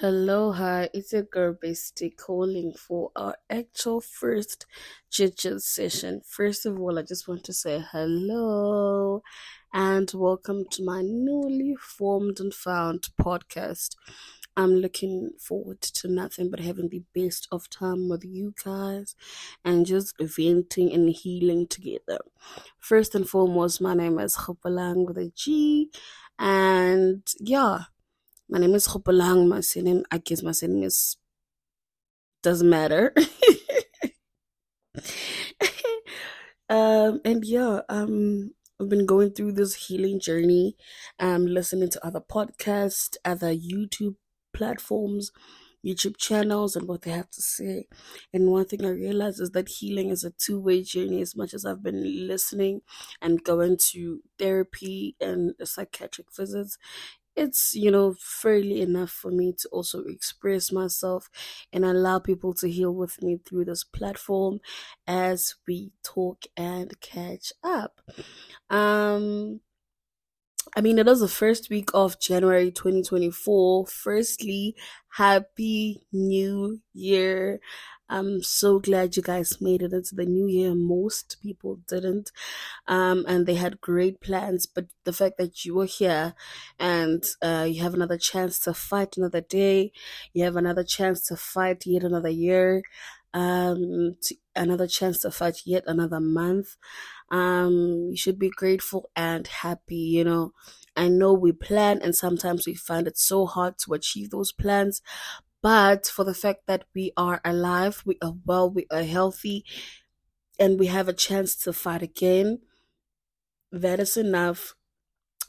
Hello, hi, it's a girl Bestie calling for our actual first chit chat session. First of all, I just want to say hello and welcome to my newly formed and found podcast. I'm looking forward to nothing but having the best of time with you guys and just venting and healing together. First and foremost, my name is Hopalang with a G, and yeah my name is Hopelang. My surname, I guess my surname is doesn't matter. um, and yeah, um, I've been going through this healing journey, um, listening to other podcasts, other YouTube platforms, YouTube channels, and what they have to say. And one thing I realized is that healing is a two way journey. As much as I've been listening and going to therapy and psychiatric visits, it's you know fairly enough for me to also express myself and allow people to heal with me through this platform as we talk and catch up. Um I mean, it is the first week of January 2024. Firstly, Happy New Year. I'm so glad you guys made it into the new year. Most people didn't. Um, and they had great plans, but the fact that you were here and uh, you have another chance to fight another day, you have another chance to fight yet another year, um, another chance to fight yet another month. Um, you should be grateful and happy, you know. I know we plan and sometimes we find it so hard to achieve those plans, but for the fact that we are alive, we are well, we are healthy, and we have a chance to fight again, that is enough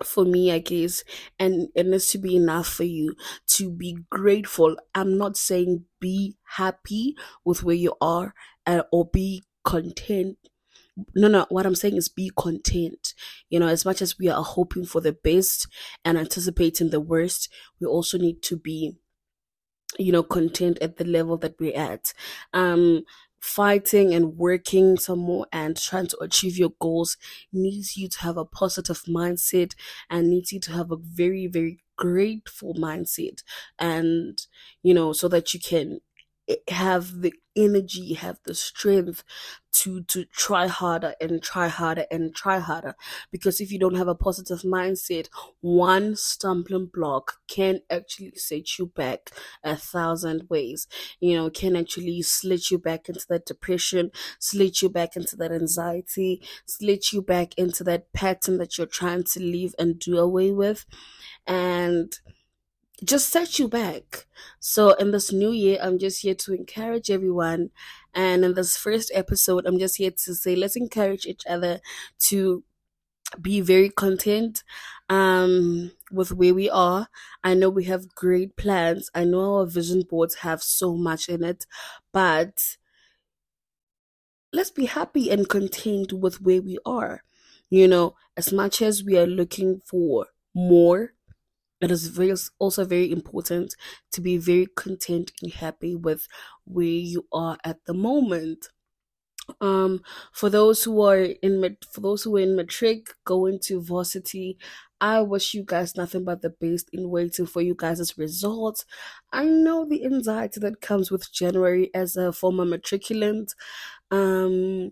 for me, I guess, and it needs to be enough for you to be grateful. I'm not saying be happy with where you are uh, or be content. No, no, what I'm saying is be content. You know, as much as we are hoping for the best and anticipating the worst, we also need to be you know content at the level that we're at um fighting and working some more and trying to achieve your goals needs you to have a positive mindset and needs you to have a very very grateful mindset and you know so that you can have the energy, have the strength to to try harder and try harder and try harder. Because if you don't have a positive mindset, one stumbling block can actually set you back a thousand ways. You know, can actually slit you back into that depression, slit you back into that anxiety, slit you back into that pattern that you're trying to leave and do away with. And just set you back. So in this new year, I'm just here to encourage everyone. And in this first episode, I'm just here to say, let's encourage each other to be very content um with where we are i know we have great plans i know our vision boards have so much in it but let's be happy and content with where we are you know as much as we are looking for more it is very also very important to be very content and happy with where you are at the moment. Um for those who are in for those who are in matric going to varsity i wish you guys nothing but the best in waiting for you guys' results. I know the anxiety that comes with january as a former matriculant. Um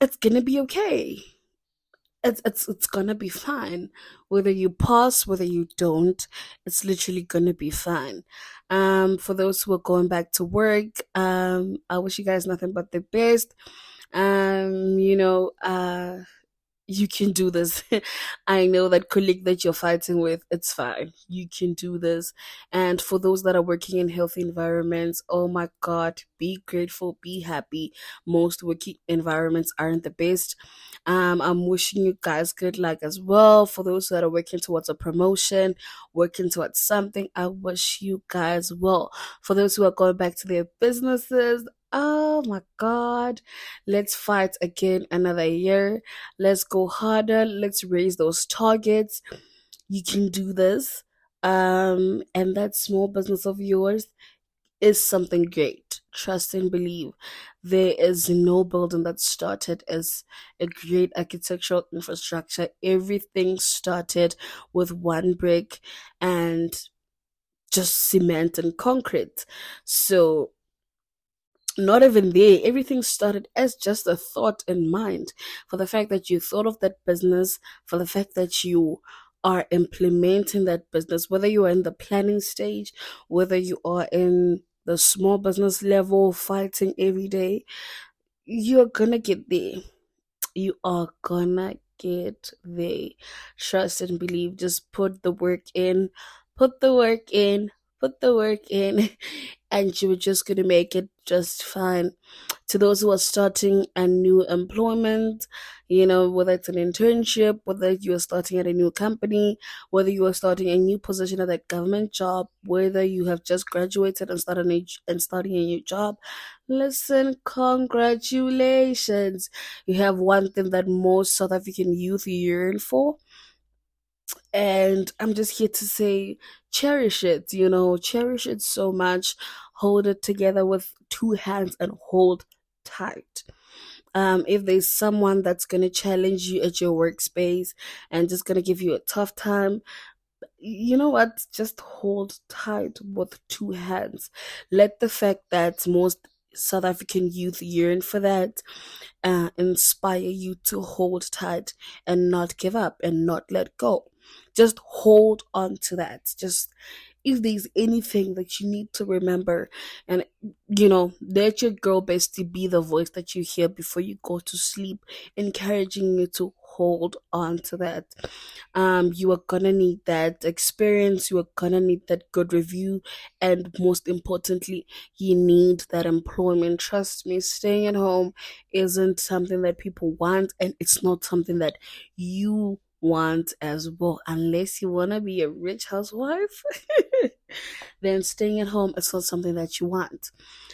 it's gonna be okay it's it's it's gonna be fine. Whether you pass whether you don't it's literally gonna be fine. Um for those who are going back to work um i wish you guys nothing but the best. Um you know uh you can do this. I know that colleague that you're fighting with, it's fine. You can do this. And for those that are working in healthy environments, oh my God, be grateful, be happy. Most working environments aren't the best. Um, I'm wishing you guys good luck as well. For those that are working towards a promotion, working towards something, I wish you guys well. For those who are going back to their businesses, oh my god let's fight again another year. Let's go harder. Let's raise those targets. You can do this. Um and that small business of yours is something great. Trust and believe. There is no building that started as a great architectural infrastructure. Everything started with one brick and just cement and concrete. So not even there. Everything started as just a thought in mind. For the fact that you thought of that business, for the fact that you are implementing that business, whether you are in the planning stage, whether you are in the small business level, fighting every day, you're gonna get there. You are gonna get there. Trust and believe. Just put the work in. Put the work in. Put the work in. And you're just gonna make it just fine to those who are starting a new employment, you know, whether it's an internship, whether you are starting at a new company, whether you are starting a new position at a government job, whether you have just graduated and started a, and starting a new job, listen, congratulations. You have one thing that most South African youth yearn for. And I'm just here to say, cherish it, you know, cherish it so much. Hold it together with two hands and hold tight. Um, if there's someone that's to challenge you at your workspace and just to give you a tough time, you know what? Just hold tight with two hands. Let the fact that most South African youth yearn for that uh, inspire you to hold tight and not give up and not let go. Just hold on to that. Just if there's anything that you need to remember and you know let your girl bestie be the voice that you hear before you go to sleep encouraging you to hold on to that. Um you are gonna need that experience. You are gonna need that good review. And most importantly you need that employment. Trust me staying at home isn't something that people want and it's not something that you want as well unless you want to be a rich housewife then staying at home is not something that you want.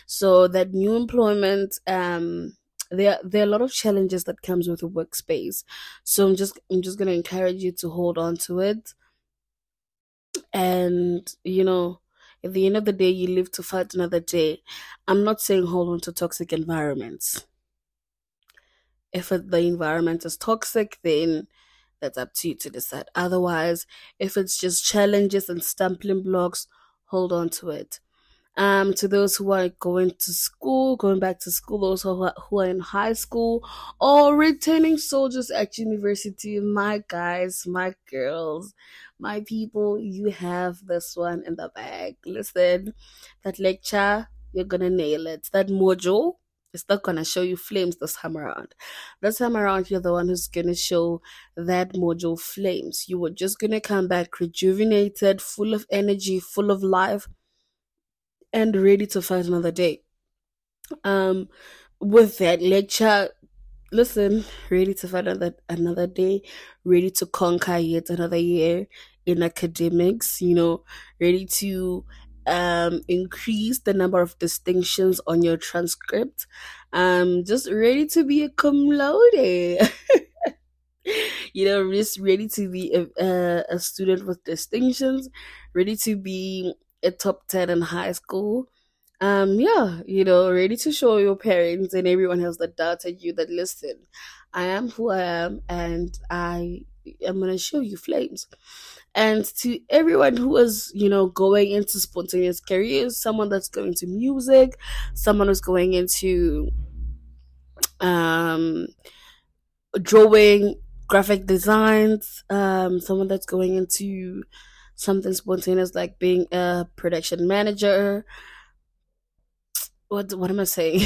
So that new employment um there there are a lot of challenges that comes with a workspace. So i'm just i'm just to encourage you to hold on to it. And you know at the end of the day you live to fight another day. I'm not saying hold on to toxic environments. If the environment is toxic then that's up to you to decide. Otherwise, if it's just challenges and stumbling blocks, hold on to it. Um, to those who are going to school, going back to school, those who are, who are in high school, or returning soldiers at university, my guys, my girls, my people, you have this one in the bag. Listen, that lecture, you're gonna nail it. That module, it's not gonna show you flames this time around. This time around, you're the one who's gonna show that module flames. You were just gonna come back rejuvenated, full of energy, full of life, and ready to fight another day. Um, with that lecture, listen, ready to fight another another day, ready to conquer yet another year in academics. You know, ready to um, increase the number of distinctions on your transcript. Um, just ready to be a cum laude. you know, just ready to be a, a, a student with distinctions, ready to be a top 10 in high school. Um, yeah, you know, ready to show your parents and everyone else that doubted you that listen, I am who I am and I am gonna show you flames. And to everyone who is, you know, going into spontaneous careers, someone that's going to music, someone who's going into um drawing, graphic designs, um, someone that's going into something spontaneous like being a production manager. What what am I saying?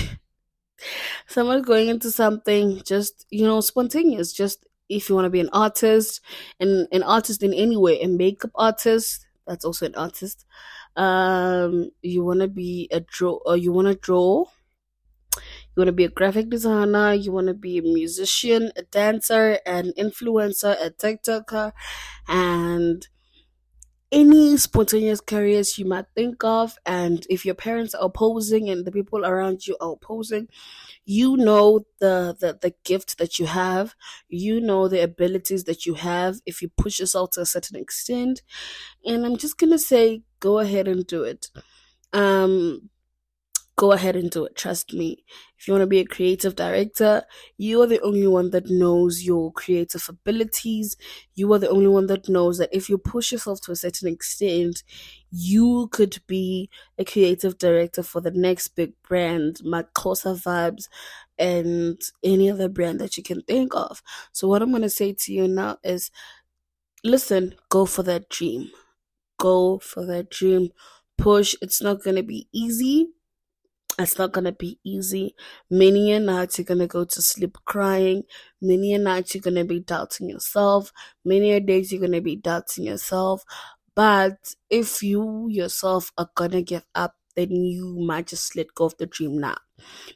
someone going into something just you know spontaneous, just if you want to be an artist and an artist in any way, a makeup artist, that's also an artist. Um, you want to be a draw, or you want to draw. You want to be a graphic designer. You want to be a musician, a dancer, an influencer, a TikToker, and any spontaneous careers you might think of. And if your parents are opposing and the people around you are opposing, you know the, the the gift that you have you know the abilities that you have if you push yourself to a certain extent and i'm just gonna say go ahead and do it um go ahead and do it. Trust me. If you want to be a creative director, you are the only one that knows your creative abilities. You are the only one that knows that if you push yourself to a certain extent, you could be a creative director for the next big brand, Makosa Vibes, and any other brand that you can think of. So, what I'm going to say to you now is listen, go for that dream. Go for that dream. Push. It's not going to be easy it's not gonna be easy. Many a nights you're gonna go to sleep crying. Many a night you're gonna be doubting yourself. Many a days you're gonna be doubting yourself. But if you yourself are gonna give up, then you might just let go of the dream now.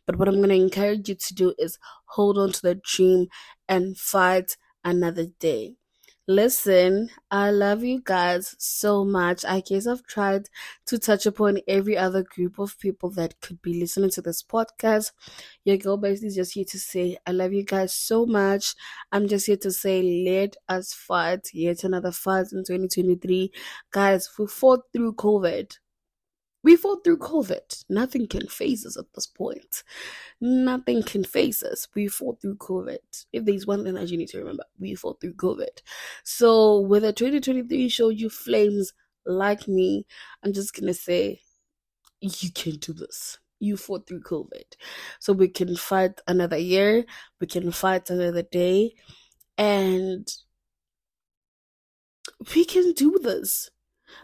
But what I'm gonna encourage you to do is hold on to the dream and fight another day. Listen, I love you guys so much. I guess I've tried to touch upon every other group of people that could be listening to this podcast. Your girl basically just here to say, I love you guys so much. I'm just here to say, let us fight yet another fight in 2023. Guys, we fought through COVID. We fought through COVID. Nothing can phase us at this point. Nothing can phase us. We fought through COVID. If there's one thing that you need to remember, we fought through COVID. So, whether 2023 showed you flames like me, I'm just gonna say, you can do this. You fought through COVID. So, we can fight another year, we can fight another day, and we can do this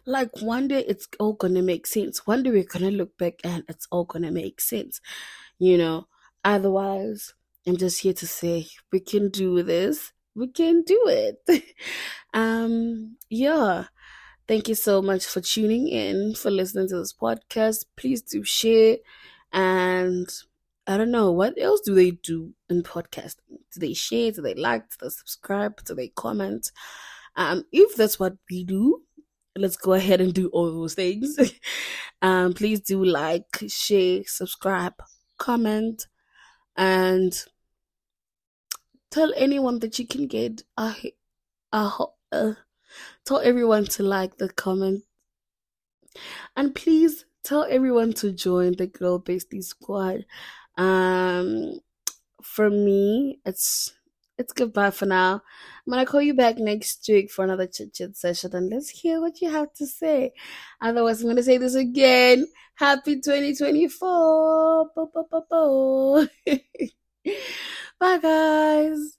like one day it's all gonna make sense. One day we're gonna look back and it's all gonna make sense. You know, otherwise, I'm just here to say we can do this. We can do it. um, yeah. Thank you so much for tuning in, for listening to this podcast. Please do share. And I don't know, what else do they do in podcasting? Do they share? Do they like? Do they subscribe? Do they comment? Um, if that's what we do, let's go ahead and do all those things. um, please do like, share, subscribe, comment, and tell anyone that you can get a, a, uh, tell everyone to like the comment, and please tell everyone to join the Girl Bestie Squad. Um, for me, it's it's goodbye for now. I'm gonna call you back next week for another chit chat session and let's hear what you have to say. Otherwise, I'm gonna say this again. Happy 2024. Bye, guys.